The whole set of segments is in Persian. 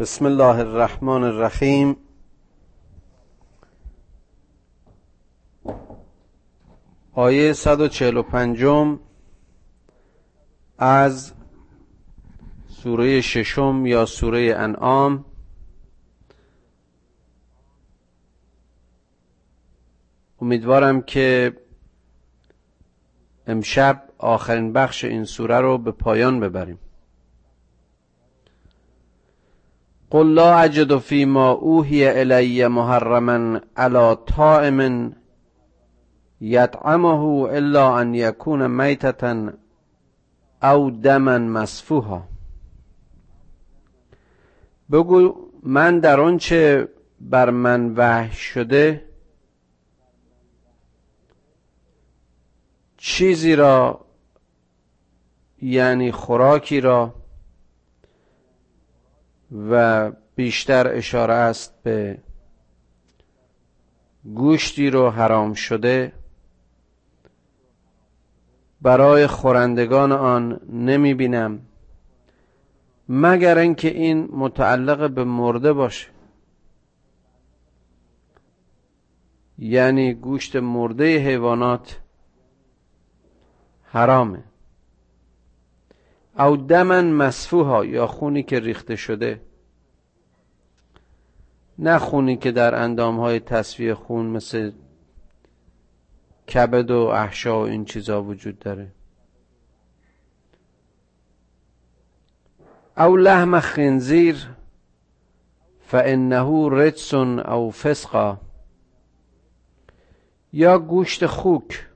بسم الله الرحمن الرحیم. آیه 145 از سوره ششم یا سوره انعام. امیدوارم که امشب آخرین بخش این سوره رو به پایان ببریم. قل لا اجد فيما اوحي الی محرما على طائم یطعمه الا ان یکون میتتا او دما مسفوها بگو من در آنچه بر من وحی شده چیزی را یعنی خوراکی را و بیشتر اشاره است به گوشتی رو حرام شده. برای خورندگان آن نمی بینم مگر اینکه این متعلق به مرده باشه. یعنی گوشت مرده حیوانات حرامه. او دمن مسفوها یا خونی که ریخته شده. نه خونی که در اندام های تصفیه خون مثل کبد و احشا و این چیزا وجود داره. او لحم خنزیر فانه رجس او فسقا. یا گوشت خوک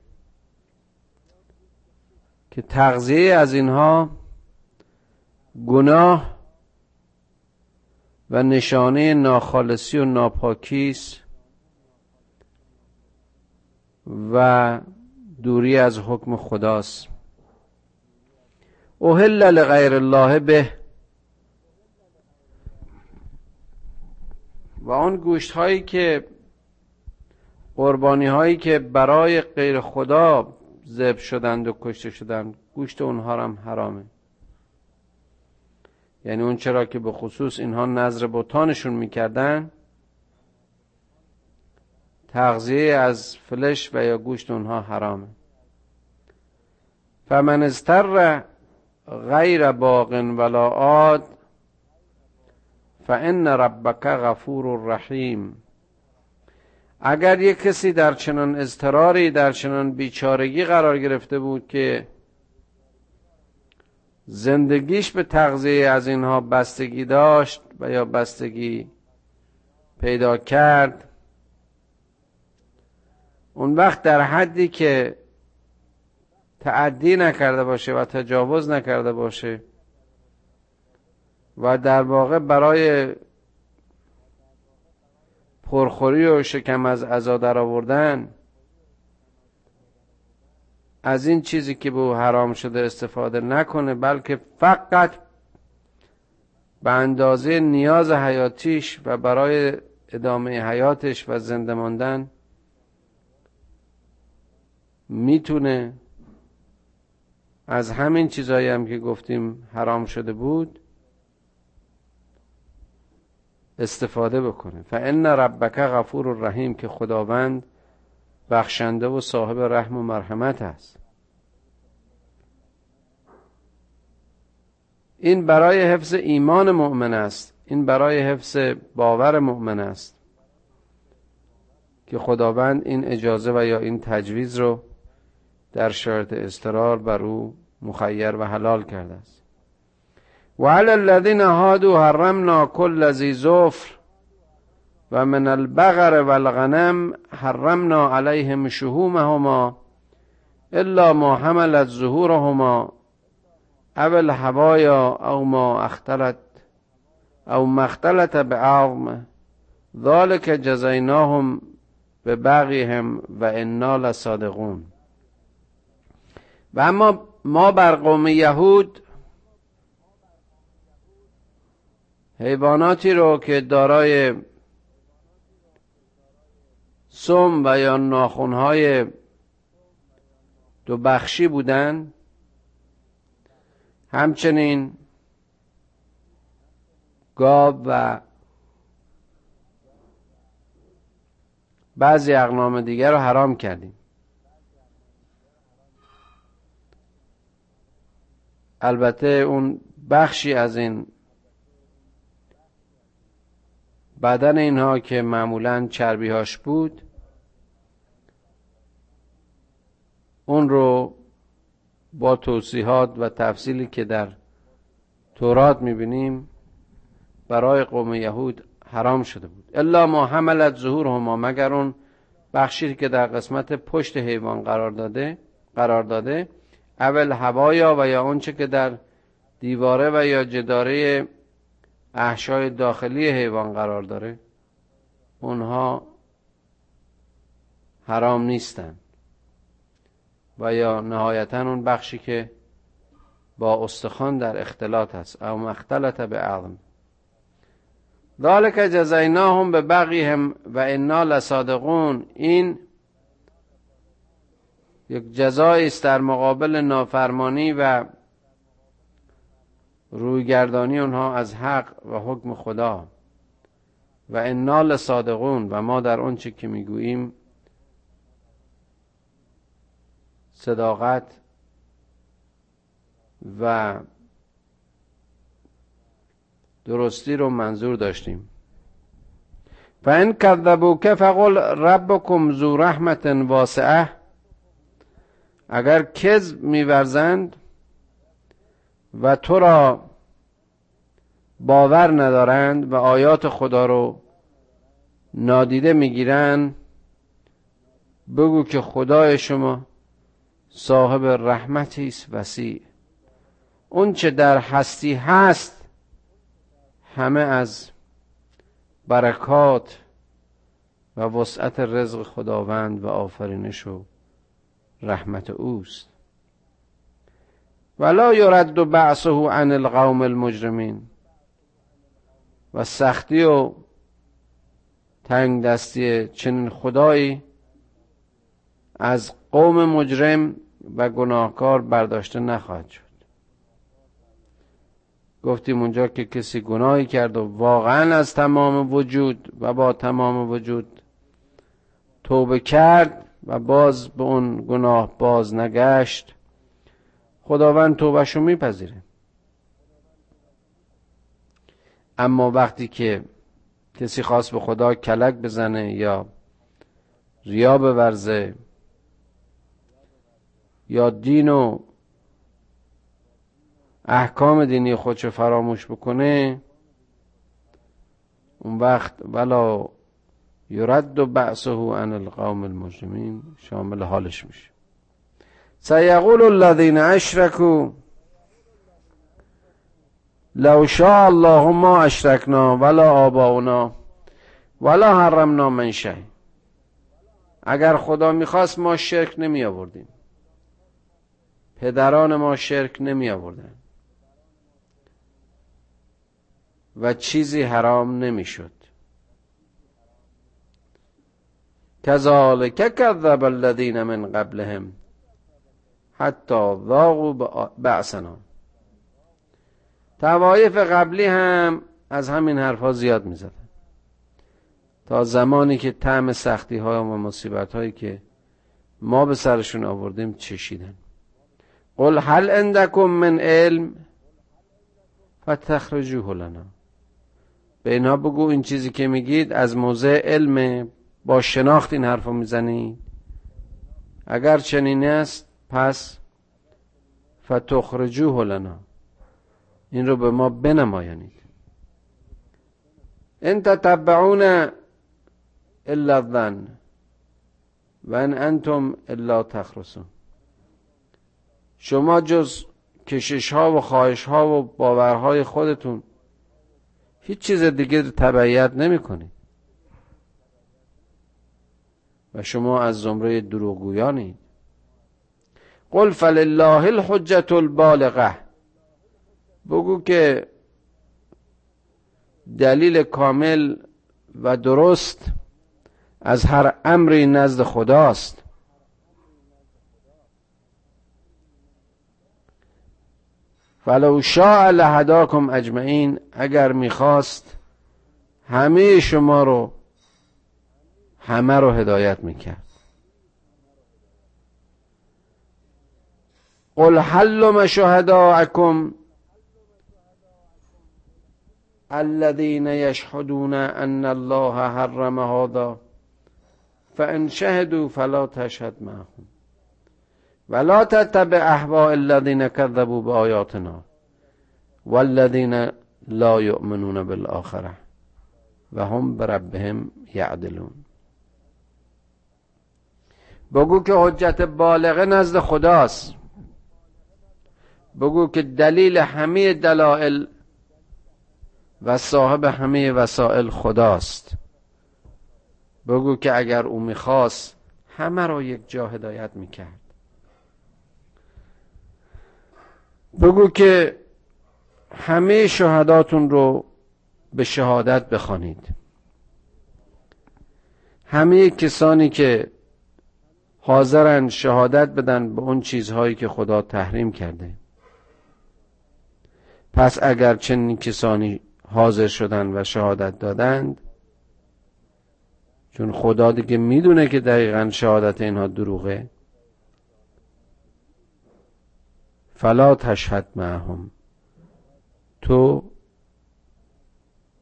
که تغذیه از اینها گناه و نشانه ناخالصی و ناپاکیست و دوری از حکم خداست. اوهل لغیر الله به و آن گوشت هایی که قربانی هایی که برای غیر خدا ذبح شدند و کشته شدند گوشت اونها هم حرامه. یعنی اون چرا که به خصوص اینها نظر بوتانشون می‌کردن تغذیه از فلش و یا گوشت اونها حرامه. فمن استر غیر باغ ولا عاد فان ربک غفور رحیم اگر یک کسی در چنان اضطراری در چنان بیچارگی قرار گرفته بود که زندگیش به تغذیه از اینها بستگی داشت و یا بستگی پیدا کرد. اون وقت در حدی که تعدی نکرده باشه و تجاوز نکرده باشه و در واقع برای پرخوری و شکم از عزا در آوردن از این چیزی که به او حرام شده استفاده نکنه بلکه فقط به اندازه نیاز حیاتیش و برای ادامه حیاتش و زنده ماندن می‌تونه از همین چیزایی هم که گفتیم حرام شده بود استفاده بکنه. فان ربک غفور رحیم که خداوند بخشنده و صاحب رحم و مرحمت است. این برای حفظ ایمان مؤمن است. این برای حفظ باور مؤمن است. که خداوند این اجازه و یا این تجویز رو در شرط استرار بر او مخیر و حلال کرده است. و علی الذین هادوا حرمنا کل ذی ظفر و من البقر والغنم حرمنا علیهم شهومهما الا ما حملت ظهورهما او الهوایا او ما اختلت او مختلط بعظم ذلك جزیناهم به بغیهم و انا لصادقون. و اما ما بر قوم یهود حیواناتی رو که دارای سم و یا ناخونهای دو بخشی بودن همچنین گاب و بعضی اقنام دیگر رو حرام کردیم. البته اون بخشی از این بدن اینها که معمولا چربیهاش بود اون رو با توضیحات و تفصیلی که در تورات می‌بینیم برای قوم یهود حرام شده بود. الا ما حملت ظهور هما مگر اون بخشی که در قسمت پشت حیوان قرار داده قرار داده اول هوایا و یا اونچه که در دیواره و یا جداره احشای داخلی حیوان قرار داره. اونها حرام نیستن. و یا نهایتا اون بخشی که با استخوان در اختلاط هست. او مختلط به عظم ذالک جزیناهم به بقیهم و انا لصادقون. این یک جزایی است در مقابل نافرمانی و رویگردانی اونها از حق و حکم خدا. و انا لصادقون و ما در آنچه که می‌گوییم صداقت و درستی رو منظور داشتیم. فان کذبوک فقل ربکم ذو رحمت واسعه اگر کذب میورزند و تو را باور ندارند و آیات خدا رو نادیده می‌گیرند. بگو که خدای شما صاحب رحمتی است وسیع. اون چه در هستی هست همه از برکات و وسعت رزق خداوند و آفرینش و رحمت اوست. ولا یرد بعثه عن القوم المجرمین. و سختی و تنگ دستی چنین خدایی از قوم مجرم و گناهکار برداشته نخواهد شد. گفتیم اونجا که کسی گناهی کرد و واقعا از تمام وجود و با تمام وجود توبه کرد و باز به اون گناه باز نگشت خداوند توبهشو میپذیره. اما وقتی که کسی خواست به خدا کلک بزنه یا ریا بورزه یا دین و احکام دینی خودشو فراموش بکنه اون وقت ولا یرد و بعثه عن القوم المجرمین شامل حالش میشه. سیقول الذین اشرکو لو شاء الله ما اشرکنا ولا آباؤنا ولا حرمنا من شی اگر خدا می‌خواست ما شرک نمی آوردیم پدران ما شرک نمی آوردن و چیزی حرام نمی‌شد. کذالک کذب الذین من قبلهم. حتی ذاقوا بعثنا توایف قبلی هم از همین حرفها زیاد می زدن. تا زمانی که طعم سختی های و مصیبت هایی که ما به سرشون آوردیم چشیدن. قل هل عندکم من علم فتخرجوه لنا. به اینها بگو این چیزی که میگید از موضع علم با شناخت این حرف می‌زنید. اگر چنین است پس فتخرجوه لنا. این رو به ما بنمایانید. ان تتبعون الا الظن و ان انتم الا تخرسون. شما جز کشش ها و خواهش ها و باورهای خودتون هیچ چیز دیگه تبعیت نمی کنید و شما از زمره دروغگویانید. قل فلله الحجت البالغه بگو که دلیل کامل و درست از هر امری نزد خداست. فلو شاء لهداکم اجمعین اگر می‌خواست همه شما رو همه رو هدایت می‌کرد. قل حلم شهداءکم الذين يشهدون ان الله حرم هذا فان شهدوا فلا تشهد معهم ولا تتبع احواء الذين كذبوا بآياتنا والذين لا يؤمنون بالآخرة و هم بربهم یعدلون. بگو که حجت بالغه نزد خداست. بگو که دلیل همه دلائل و صاحب همه وسائل خداست. بگو که اگر او می‌خواست همه را یک جا هدایت می‌کرد. بگو که همه شهداتون رو به شهادت بخوانید. همه کسانی که حاضرن شهادت بدن به اون چیزهایی که خدا تحریم کرده. پس اگر چنین کسانی حاضر شدن و شهادت دادند چون خدا دیگه می‌دونه که دقیقا شهادت اینها دروغه فلا تشهد معهم. تو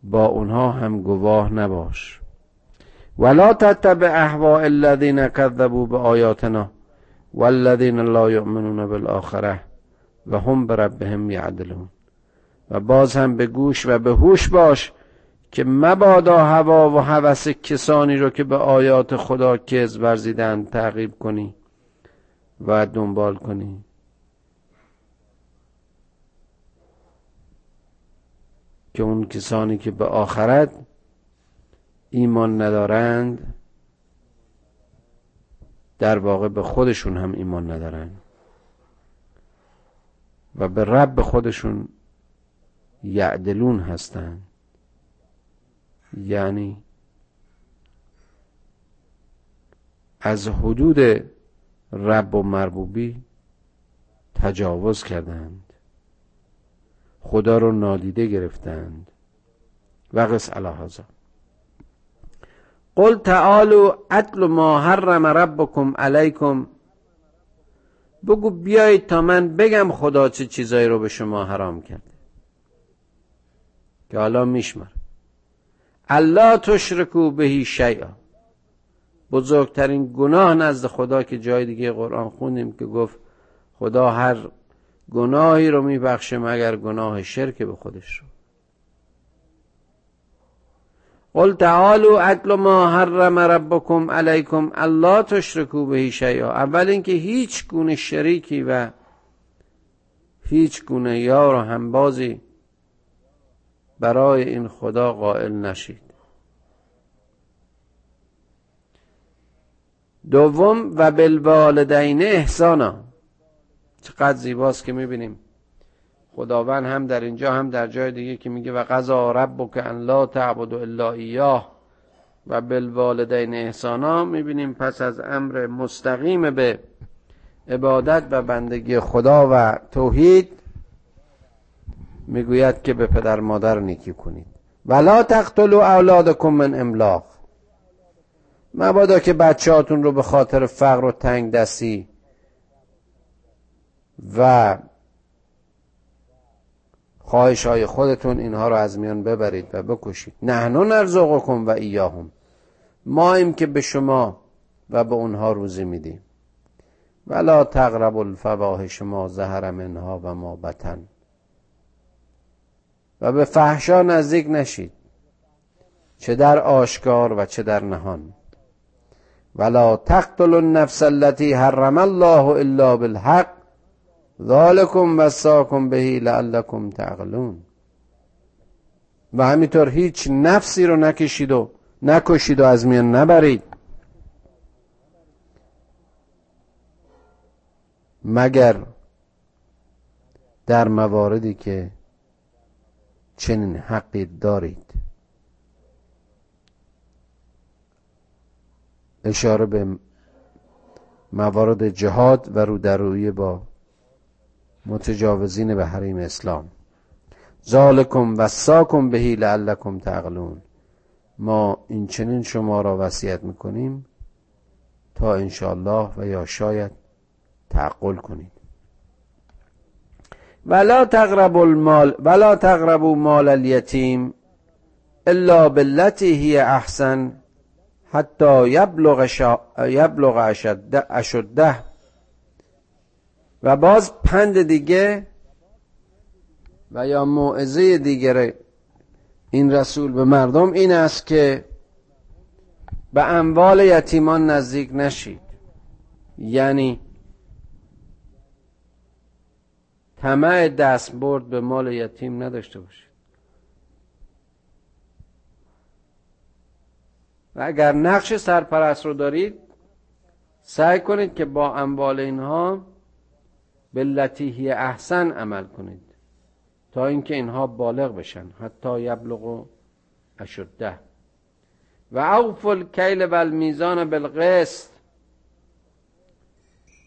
با اونها هم گواه نباش. ولا تتبع احواء الذين كذبوا بآياتنا والذين لا يؤمنون بالآخره و هم بربهم یعدلون. و باز هم به گوش و به هوش باش که مبادا هوا و هوس کسانی رو که به آیات خدا کز ورزیدن تعقیب کنی و دنبال کنی. که اون کسانی که به آخرت ایمان ندارند در واقع به خودشون هم ایمان ندارند. و به رب خودشون یعدلون هستند یعنی از حدود رب و مربوبی تجاوز کردند. خدا رو نادیده گرفتند. و قص هذا قل تعالوا اتل ما حرم ربکم علیکم. بگو بیایید تا من بگم خدا چه چیزایی رو به شما حرام کرده که حالا میشمر الله تشرکو بهی شیئا. بزرگترین گناه نزد خدا که جای دیگه قرآن خوندیم که گفت خدا هر گناهی رو میبخشه مگر گناه شرک به خودش رو. قل تعالوا اتل ما حرم ربکم علیکم الله تشرکو بهی شیئا. اول اینکه هیچ گونه شریکی و هیچ گونه یار و همبازی برای این خدا قائل نشید. دوم و بالوالدین احسانا. چقدر زیباست که می‌بینیم. خداوند هم در اینجا هم در جای دیگه که میگه و قضا ربک ان لا تعبد الا ایاه. و بالوالدین احسانا می‌بینیم پس از امر مستقیم به عبادت و بندگی خدا و توحید می‌گوید که به پدر مادر نیکی کنید. ولا تقتلوا اولادکم من املاق. مبادا که بچهاتون رو به خاطر فقر و تنگ دستی و خواهش های خودتون اینها رو از میان ببرید و بکشید. نحنو نرزقکم و ایاهم. ما ایم که به شما و به اونها روزی میدیم. ولا تقرب الفواحش ما زهر منها و ما بطن. و به فحشا نزدیک نشید چه در آشکار و چه در نهان. ولا تقتل النفس التي حرم الله الا بالحق ذالکم وساکم بهی لعلکم تعقلون. و همینطور هیچ نفسی رو نکشید و نکشید و از میان نبرید. مگر در مواردی که چنین حقی دارید. اشاره به موارد جهاد و رودرویی با متجاوزین به حریم اسلام. ذالکم وصاکم بهی لعلکم تعقلون. ما این چنین شما را وصیت می‌کنیم تا انشاءالله و یا شاید تعقل کنید. ولا تقربوا المال ولا تقربوا مال الیتیم الا بالتي هي احسن حتی یبلغ, شا... یبلغ اشده. و باز پند دیگه و یا موعظه دیگر این رسول به مردم این است که به اموال یتیمان نزدیک نشید. یعنی طمع دست برد به مال یتیم نداشته باشید. و اگر نقش سرپرست رو دارید سعی کنید که با اموال اینها به لطیحی احسن عمل کنید تا اینکه اینها بالغ بشن. حتی یبلغ اشده. و اوف الکیل و المیزان بالقسط.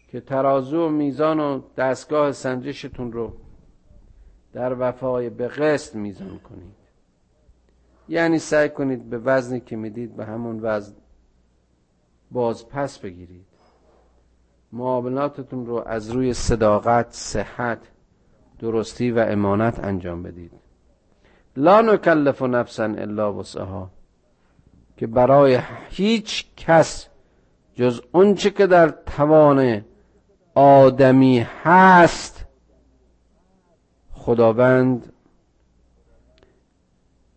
که ترازو و میزان و دستگاه سنجشتون رو در وفای به قسط میزان کنید. یعنی سعی کنید به وزنی که می‌دید به همون وزن باز پس بگیرید. معاملاتتون رو از روی صداقت، صحت، درستی و امانت انجام بدید. لا نکلف نفسا الا وسعها. که برای هیچ کس جز اونچه که در توان آدمی هست. خداوند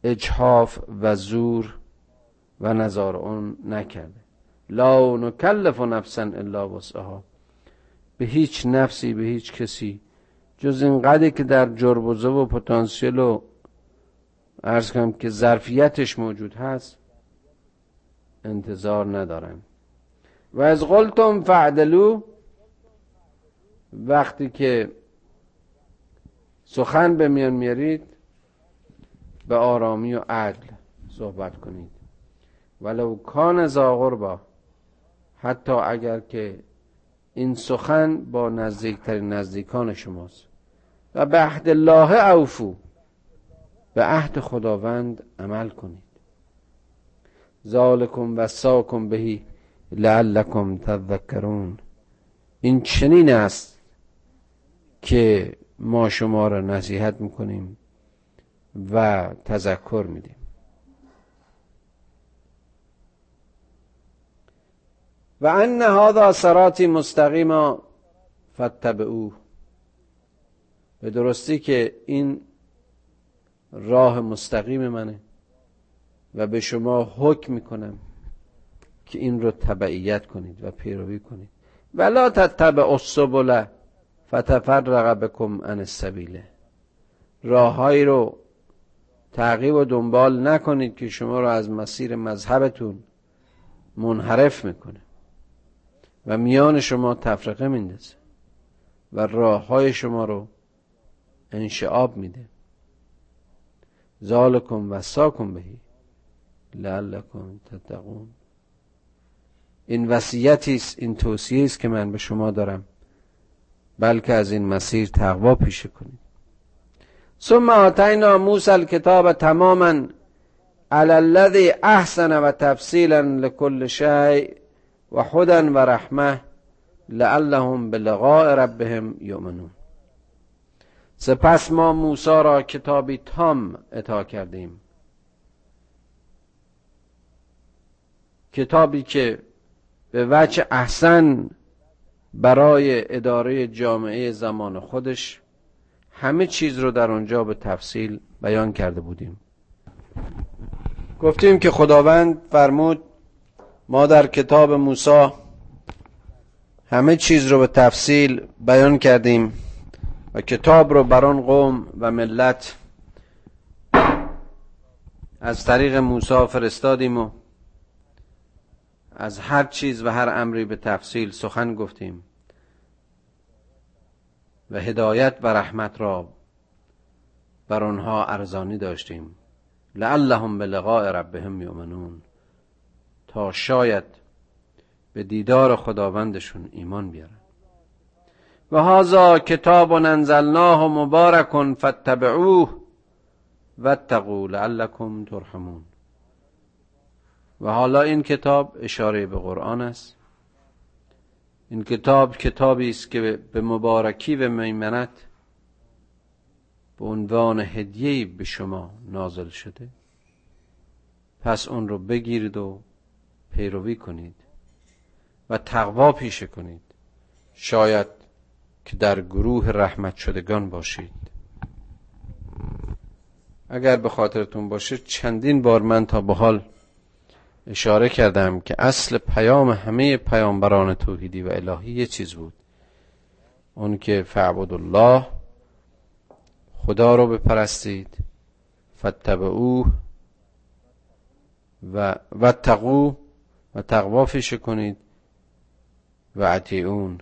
اجحاف و زور و نظار اون نکرده. لا نکلف نفسا الا وسعها. به هیچ نفسی به هیچ کسی. جز این قدری که در جربوزه و پتانسیل و ارز کنم که ظرفیتش موجود هست انتظار ندارن. و از قلتم فعدلو وقتی که سخن به میان میارید به آرامی و عدل صحبت کنید. ولو کان با حتی اگر که این سخن با نزدیکترین نزدیکان شماست. و به عهد الله اوفو به عهد خداوند عمل کنید. ذالکم و ساکم بهی لعلکم تذکرون. این چنین است که ما شما را نصیحت می‌کنیم و تذکر میدیم. و ان هذا صراطی مستقیما فتبعوه به درستی که این راه مستقیم منه و به شما حکم می‌کنم که این رو تبعیت کنید و پیروی کنید. ولا تتبع السبل فتفرق بكم عن السبیل راههایی رو تعقیب و دنبال نکنید که شما رو از مسیر مذهبتون منحرف می‌کنه. و میان شما تفرقه میندازه. و راه های شما رو انشعاب میده. ذالکم و ساکم بهی لعلکم تتقون. این وصیتی است این توصیه است که من به شما دارم. بلکه از این مسیر تقوا پیشه کنید ثم آتینا موسی الکتاب تماما علی الذی احسن و تفصیلا لكل شیء و هدى و رحمه لعلهم بلقاء ربهم یؤمنون. سپس ما موسی را کتابی تام عطا کردیم. کتابی که به وجه احسن برای اداره جامعه زمان خودش همه چیز رو در آنجا به تفصیل بیان کرده بودیم. گفتیم که خداوند فرمود ما در کتاب موسی همه چیز رو به تفصیل بیان کردیم و کتاب رو بر آن قوم و ملت از طریق موسی فرستادیم و از هر چیز و هر امری به تفصیل سخن گفتیم و هدایت و رحمت را بر آنها ارزانی داشتیم. لعلهم به لقاء ربهم یؤمنون. تا شاید به دیدار خداوندشون ایمان بیارن. و هذا کتاب انزلناه مبارک فاتبعوه واتقوا لعلکم ترحمون. و حالا این کتاب اشاره به قرآن است. این کتاب کتابی است که به مبارکی و میمنت به عنوان هدیه به شما نازل شده. پس اون رو بگیرید و پیروی کنید و تقوا پیشه کنید. شاید که در گروه رحمت شدگان باشید. اگر به خاطرتون باشه چندین بار من تا به حال اشاره کردم که اصل پیام همه پیامبران توحیدی و الهی یه چیز بود. اون که فعبد الله خدا رو بپرستید فتبعوه و و تقو و تقوا فیشه کنید و اطیعون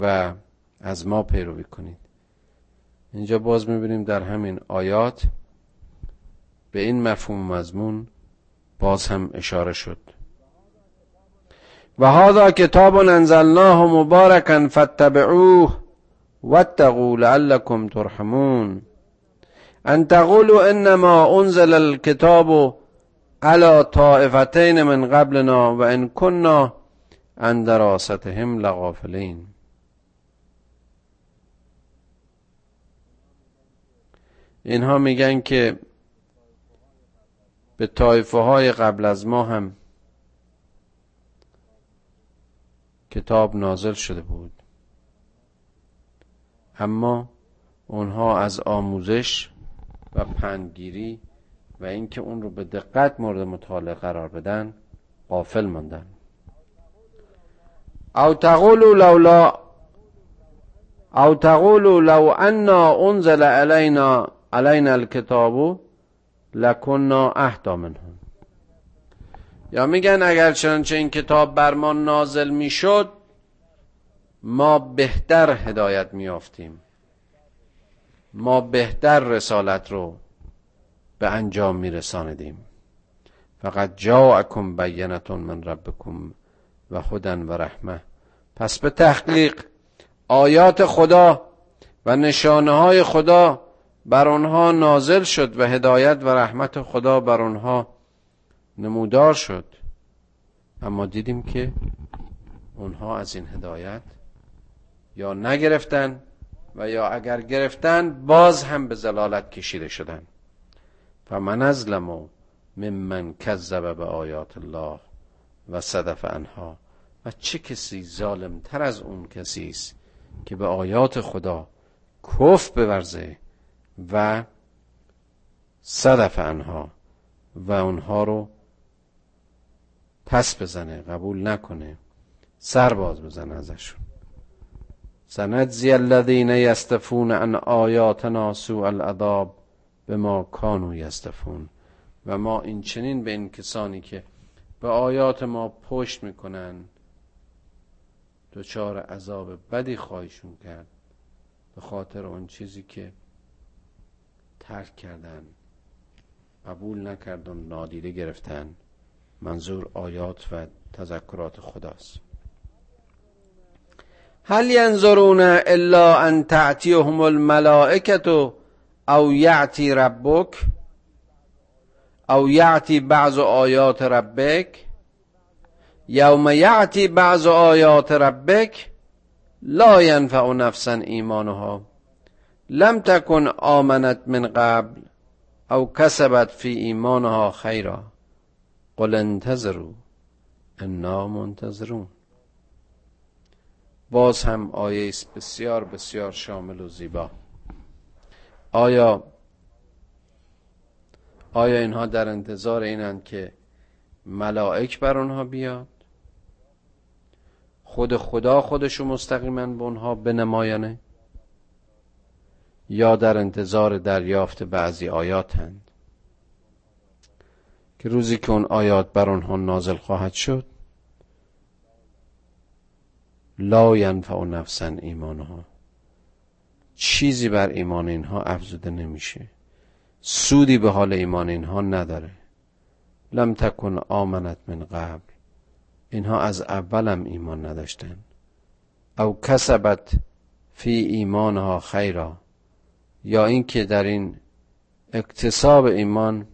و از ما پیروی کنید. اینجا باز می‌بینیم در همین آیات به این مفهوم مضمون باز هم اشاره شد. و هذا کتاب انزلناه مبارکا فاتبعوه واتقوا لعلكم ترحمون. ان تقولوا انما انزل الكتاب على طائفتين من قبلنا وان كنا عن دراستهم لغافلين اینها میگن که به طایفه های قبل از ما هم کتاب نازل شده بود. اما اونها از آموزش و پندگیری و اینکه اون رو به دقت مورد مطالعه قرار بدن قافل ماندن. او تقولوا لولا او تقولوا لو انا انزل علينا علينا الكتاب لکننا اهدا منهم. یا میگن اگر چنانچه این کتاب بر ما نازل می‌شد ما بهتر هدایت میافتیم. ما بهتر رسالت رو به انجام میرساندیم. فقط جاءکم بینتون من ربکم و خودن و رحمه پس به تحقیق آیات خدا و نشانه های خدا بر آنها نازل شد و هدایت و رحمت خدا بر آنها نمودار شد. اما دیدیم که اونها از این هدایت یا نگرفتن و یا اگر گرفتن باز هم به زلالت کشیده شدن. و من ازلمو ممن کذب به آیات الله و صدف انها و چه کسی ظالمتر از اون کسی است که به آیات خدا کف بورزه و صدف انها و اونها رو پس بزنه قبول نکنه سر باز بزنه ازشون. سنجزی الذین یستفون عن آیاتنا سوء العذاب به ما کانو یستفون. و ما این چنین به این کسانی که به آیات ما پشت می‌کنن دچار عذاب بدی خواهیشون کرد. به خاطر اون چیزی که ترک کردن قبول نکردن نادیده گرفتن منظور آیات و تذکرات خداست. هل ینظرون الا ان تعتیهم الملائکه او یعتی ربک؟ او یعتی بعض آیات ربک؟ یوم یعتی بعض آیات ربک؟ لا ینفع نفسا ایمانها. لم تکن آمنت من قبل او کسبت فی ایمانها خیرا قل انتظروا انا منتظرون. باز هم آیه است بسیار بسیار شامل و زیبا. آیا آیا اینها در انتظار اینند که ملائک بر آنها بیاد؟ خود خدا خودشو مستقیما به اونها بنمایانه؟ یا در انتظار دریافت بعضی آیاتند. که روزی که اون آیات بر آنها نازل خواهد شد لا ینفع نفسا ایمانها. چیزی بر ایمان اینها افزوده نمیشه. سودی به حال ایمان اینها نداره. لم تکن آمنت من قبل. اینها از اولم ایمان نداشتن. او کسبت فی ایمانها خیرا. یا اینکه در این اکتساب ایمان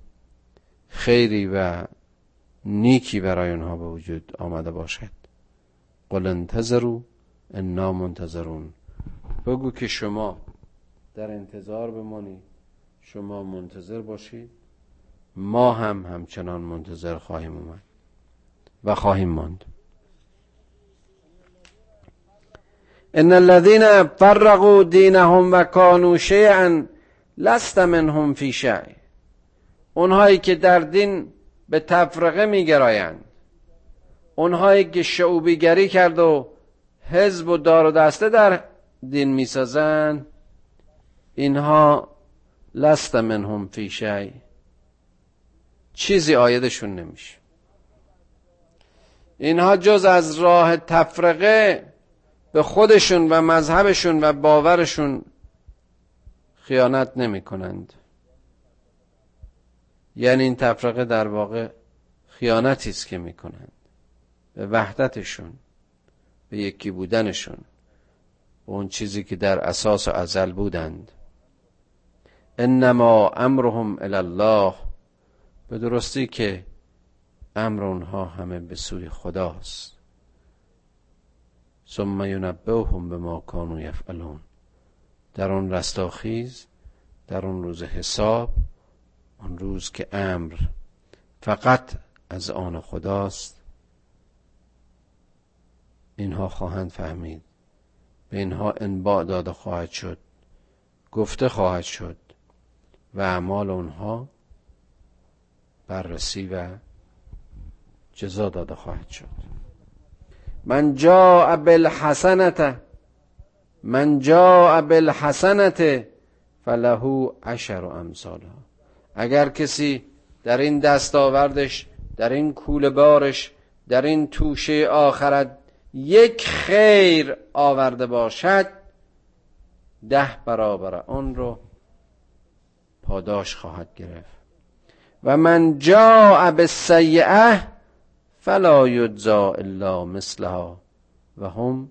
خیری و نیکی برای آنها به وجود آمده باشد. قل انتظروا انا منتظرون. بگو که شما در انتظار بمانید. شما منتظر باشید. ما هم همچنان منتظر خواهیم اومد و خواهیم ماند. ان الذين فرقوا دینهم و كانوا شیئا لست منهم فی شیء اونهایی که در دین به تفرقه میگرایند. اونهایی که شعوبیگری کرد و حزب و دار و دسته در دین می‌سازن اینها لست منهم فی شی چیزی آیدشون نمیشه. اینها جز از راه تفرقه به خودشون و مذهبشون و باورشون خیانت نمی کنند یعنی این تفرقه در واقع خیانتی است که می کنند به وحدتشون به یکی بودنشون به اون چیزی که در اساس و ازل بودند. انما امرهم الله به درستی که امر اونها همه به سوی خداست. ثم ینبئهم بما کانوا یفعلون. در اون رستاخیز در اون روز حساب اون روز که امر فقط از آن خداست. اینها خواهند فهمید. به اینها انباع داده خواهد شد. گفته خواهد شد. و اعمال اونها بررسی و جزا داده خواهد شد. من جاء بالحسنته من جاء بالحسنته فله عشر امثالها. اگر کسی در این دستاوردش در این کول بارش در این توشه آخرت یک خیر آورده باشد ده برابر آن رو پاداش خواهد گرفت. و من جاء بالسیئه فلا یجزا الا مثلها و هم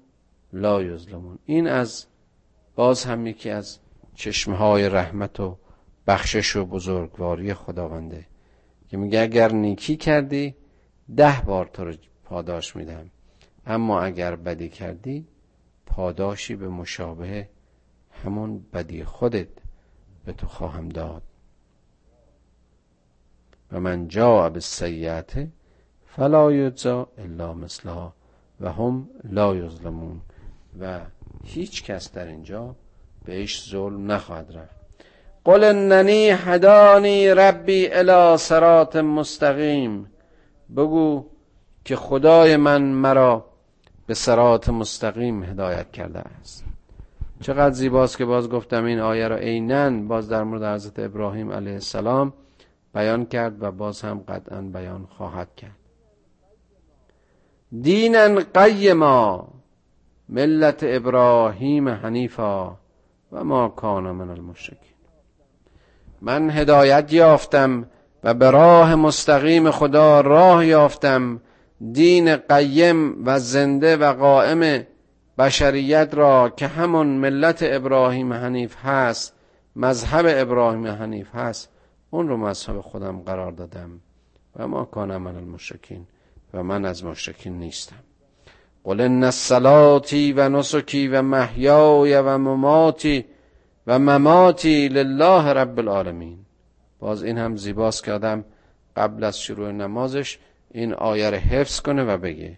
لا یظلمون. این از باز هم یکی از چشمه های رحمت و بخشش و بزرگواری خداونده که میگه اگر نیکی کردی ده بار تو رو پاداش میدم. اما اگر بدی کردی پاداشی به مشابه همون بدی خودت به تو خواهم داد. و من جا به فلا یجزا الا مثلها و هم لا یظلمون. و هیچ کس در اینجا بهش ظلم نخواهد رفت. قل اننی هدانی ربی الى صراط مستقیم. بگو که خدای من مرا به سرات مستقیم هدایت کرده است. چقدر زیباست که باز گفتم این آیه را عینا باز در مورد حضرت ابراهیم علیه السلام بیان کرد و باز هم قطعا بیان خواهد کرد. دینا قیما ملت ابراهیم حنیفا و ما کان من المشرکین. من هدایت یافتم و به راه مستقیم خدا راه یافتم. دین قیم و زنده و قائم بشریت را که همون ملت ابراهیم حنیف هست مذهب ابراهیم حنیف هست اون رو مذهب خودم قرار دادم و ما کان من المشرکین. و من از مشرکین نیستم. قل ان صلاتی و نسکی و محیای و مماتی و مماتی لله رب العالمین. باز این هم زیباست که آدم قبل از شروع نمازش این آیه رو حفظ کنه و بگه.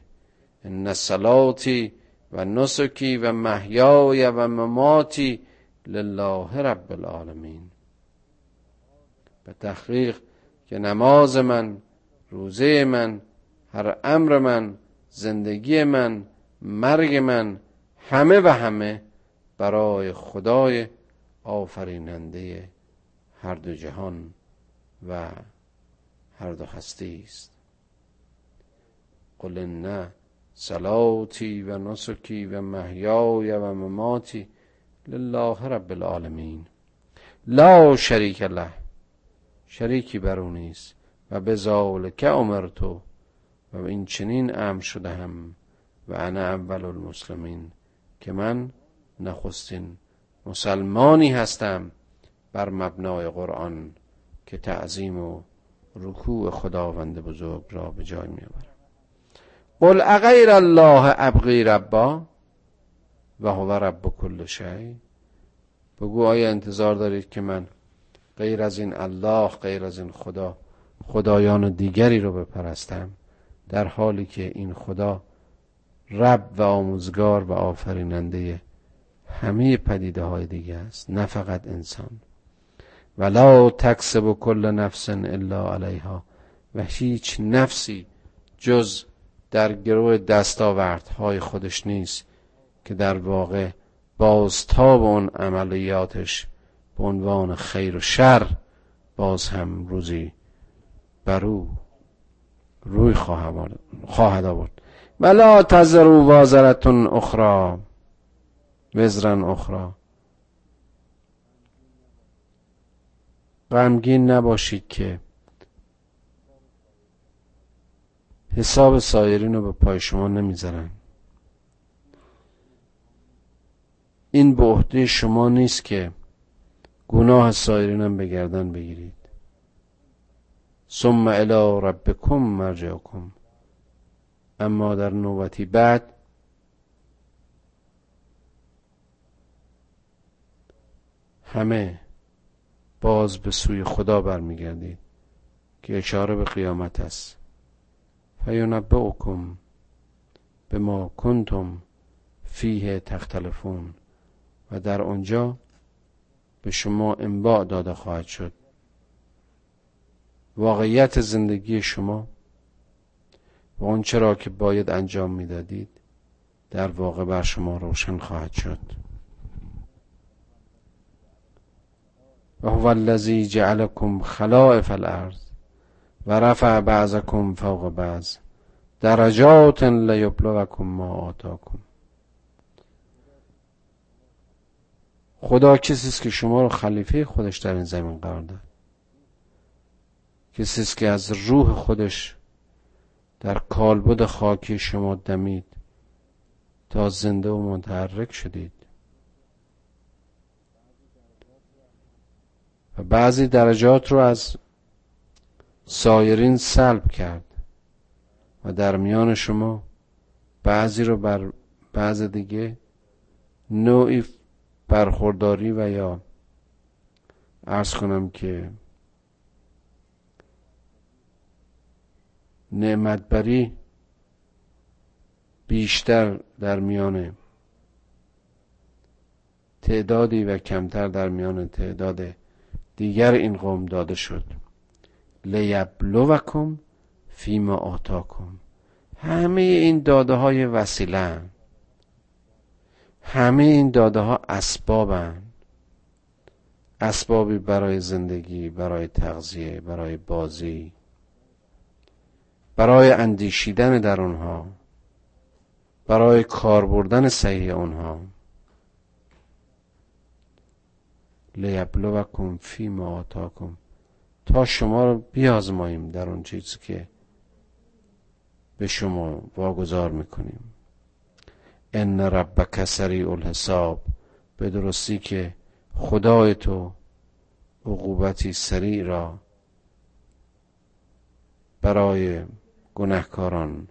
ان صلاتی و نسکی و محیای و مماتی لله رب العالمین. به تحقیق که نماز من روزه من هر امر من زندگی من مرگ من همه و همه برای خدای آفریننده هر دو جهان و هر دو هستی است. قل نه صلاتی و نسکی و محیای و مماتی لله رب العالمین. لا شریک له شریکی بر نیست. و به ذالک امرتو و این چنین امر شده هم و انا اول المسلمین که من نخستین مسلمانی هستم بر مبنای قرآن که تعظیم و رکوع خداوند بزرگ را به جای میآورم. قل اغیر الله ابغی ربا و هو رب کل شی. بگو آیا انتظار دارید که من غیر از این الله غیر از این خدا خدایان دیگری رو بپرستم؟ در حالی که این خدا رب و آموزگار و آفریننده همه پدیده های دیگه است نه فقط انسان. ولا تکسب کل نفس الا علیها و هیچ نفسی جز در گروه دستاوردهای خودش نیست که در واقع بازتاب اون عملیاتش به عنوان خیر و شر باز هم روزی بر او روی خواهد آورد. ولا تذروا وازرتون اخرى. وزرن اخرى. غمگین نباشید که حساب سایرین رو به پای شما نمی‌ذارن. این به عهده شما نیست که گناه سایرین هم به گردن بگیرید. ثم الى ربکم مرجعکم. اما در نوبتی بعد همه باز به سوی خدا برمیگردید که اشاره به قیامت است. فینبئکم به ما کنتم فیه تختلفون و در آنجا به شما انباع داده خواهد شد. واقعیت زندگی شما و آنچه را که باید انجام می‌دادید در واقع بر شما روشن خواهد شد. و هو الذی جعلکم خلائف الارض و رفع بعضکم فوق بعض درجات لیبلوکم ما آتاکم. خدا کسی است که شما رو خلیفه خودش در این زمین قرار داد. کسی است که از روح خودش در کالبد خاکی شما دمید تا زنده و متحرک شدید. و بعضی درجات رو از سایرین سلب کرد و در میان شما بعضی رو بر بعض دیگه نوعی برخورداری و یا ارز کنم که نعمتبری بیشتر در میان تعدادی و کمتر در میان تعداد دیگر این قوم داده شد. لیبلوکم فیما آتاکم. همه این داده های وسیله همه این داده ها اسبابن اسبابی برای زندگی برای تغذیه برای بازی. برای اندیشیدن در اونها برای کار بردن صحیح اونها. لیبلوکم فی ما آتاکم. تا شما رو بیازماییم در اون چیزی که به شما واگذار می‌کنیم. ان ربک سریع الحساب. به درستی که خدای تو عقوبتی سریع را برای گناهکاران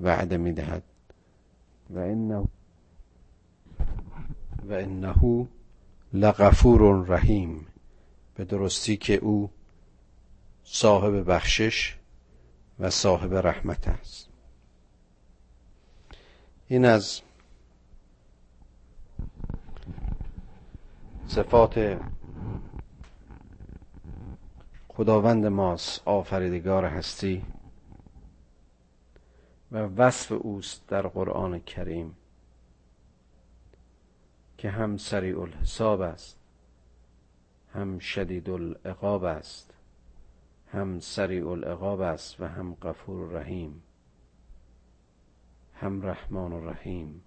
وعده می‌دهد. و انه و انه لغفور رحیم. به درستی که او صاحب بخشش و صاحب رحمت است. این از صفات خداوند ماست. آفریدگار هستی. و وصف اوست در قرآن کریم که هم سریع الحساب است هم شدید العقاب است هم سریع العقاب است و هم غفور رحیم هم رحمان و رحیم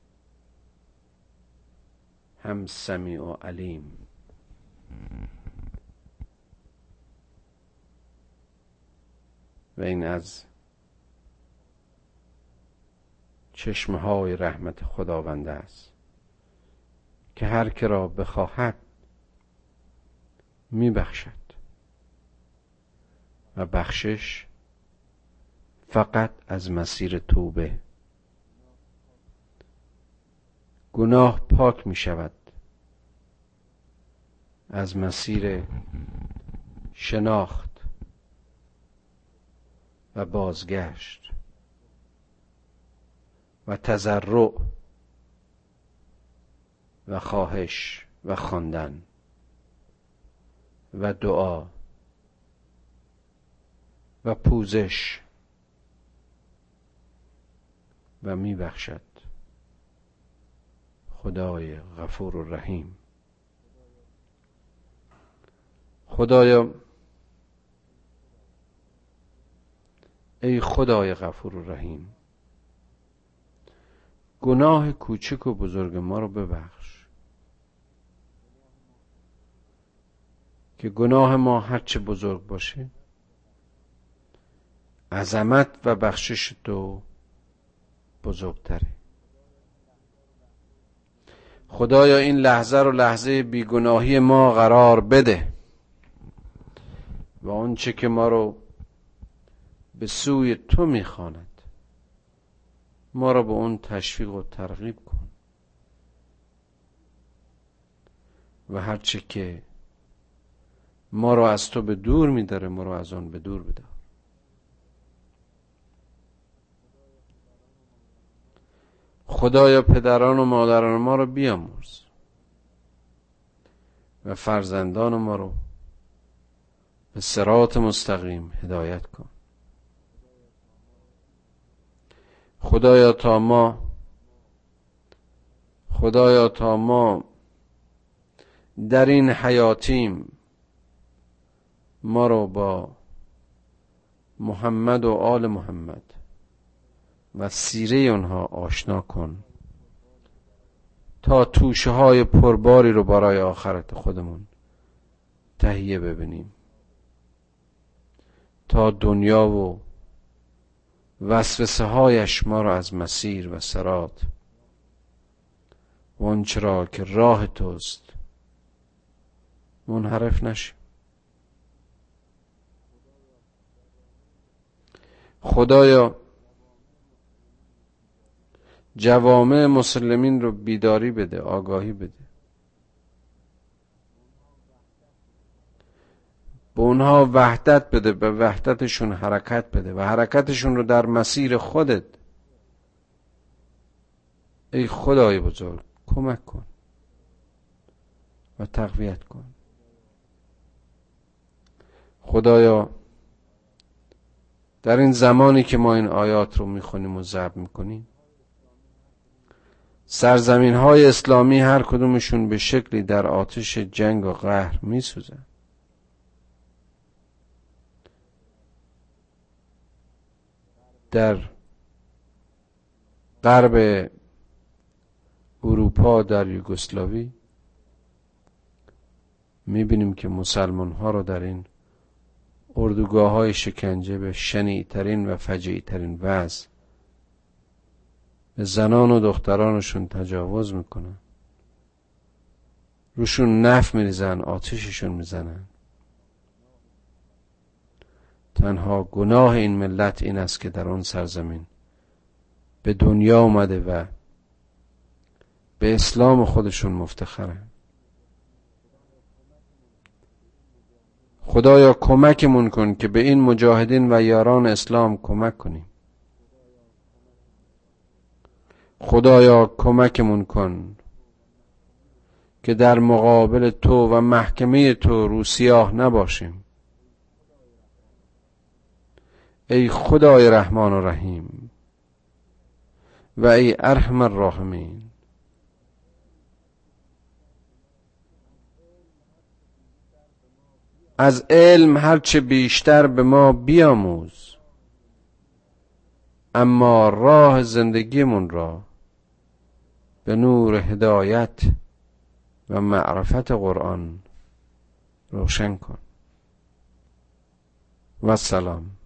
هم سمیع و علیم. و این از چشمه های رحمت خداوند است که هر که را بخواهد میبخشد و بخشش فقط از مسیر توبه. گناه پاک می شود از مسیر شناخت و بازگشت. و تضرع و خواهش و خواندن و دعا و پوزش و میبخشد. خدای غفور و رحیم. خدایا ای خدای غفور و رحیم گناه کوچک و بزرگ ما رو ببخش. که گناه ما هرچه بزرگ باشه عظمت و بخشش تو بزرگتره. خدایا این لحظه رو لحظه بیگناهی ما قرار بده. و آنچه که ما رو به سوی تو می‌خواند. ما را به اون تشویق و ترغیب کن. و هرچه که ما را از تو به دور میداره ما را از آن به دور بدار. خدایا پدران و مادران ما رو بیامرز و فرزندان ما رو به سرات مستقیم هدایت کن. خدایا تا ما خدایا تا ما در این حیاتیم ما رو با محمد و آل محمد و سیره اونها آشنا کن تا توشه های پرباری رو برای آخرت خودمون تهیه ببینیم. تا دنیا و وسوسه هایش ما را از مسیر و سرات. و را که راه توست. منحرف نشیم. خدایا جوامع مسلمین رو بیداری بده آگاهی بده. به اونها وحدت بده به وحدتشون حرکت بده و حرکتشون رو در مسیر خودت. ای خدای بزرگ کمک کن و تقویت کن. خدایا در این زمانی که ما این آیات رو می‌خونیم و ضبط می‌کنیم سرزمین های اسلامی هر کدومشون به شکلی در آتش جنگ و قهر میسوزن. در غرب اروپا در یوگسلاوی می‌بینیم که مسلمان ها رو در این اردوگاه های شکنجه به شنیترین و فجعی ترین وضع به زنان و دخترانشون تجاوز می‌کنن. روشون نف میریزن آتششون می‌زنن. تنها گناه این ملت این است که در آن سرزمین به دنیا آمده و به اسلام خودشون مفتخرن. خدایا کمکمون کن که به این مجاهدین و یاران اسلام کمک کنیم. خدایا کمکمون کن که در مقابل تو و محکمه تو رو سیاه نباشیم. ای خدای رحمان و رحیم و ای ارحم الراحمین. از علم هرچه بیشتر به ما بیاموز اما راه زندگیمون را به نور هدایت و معرفت قرآن روشن کن. و سلام.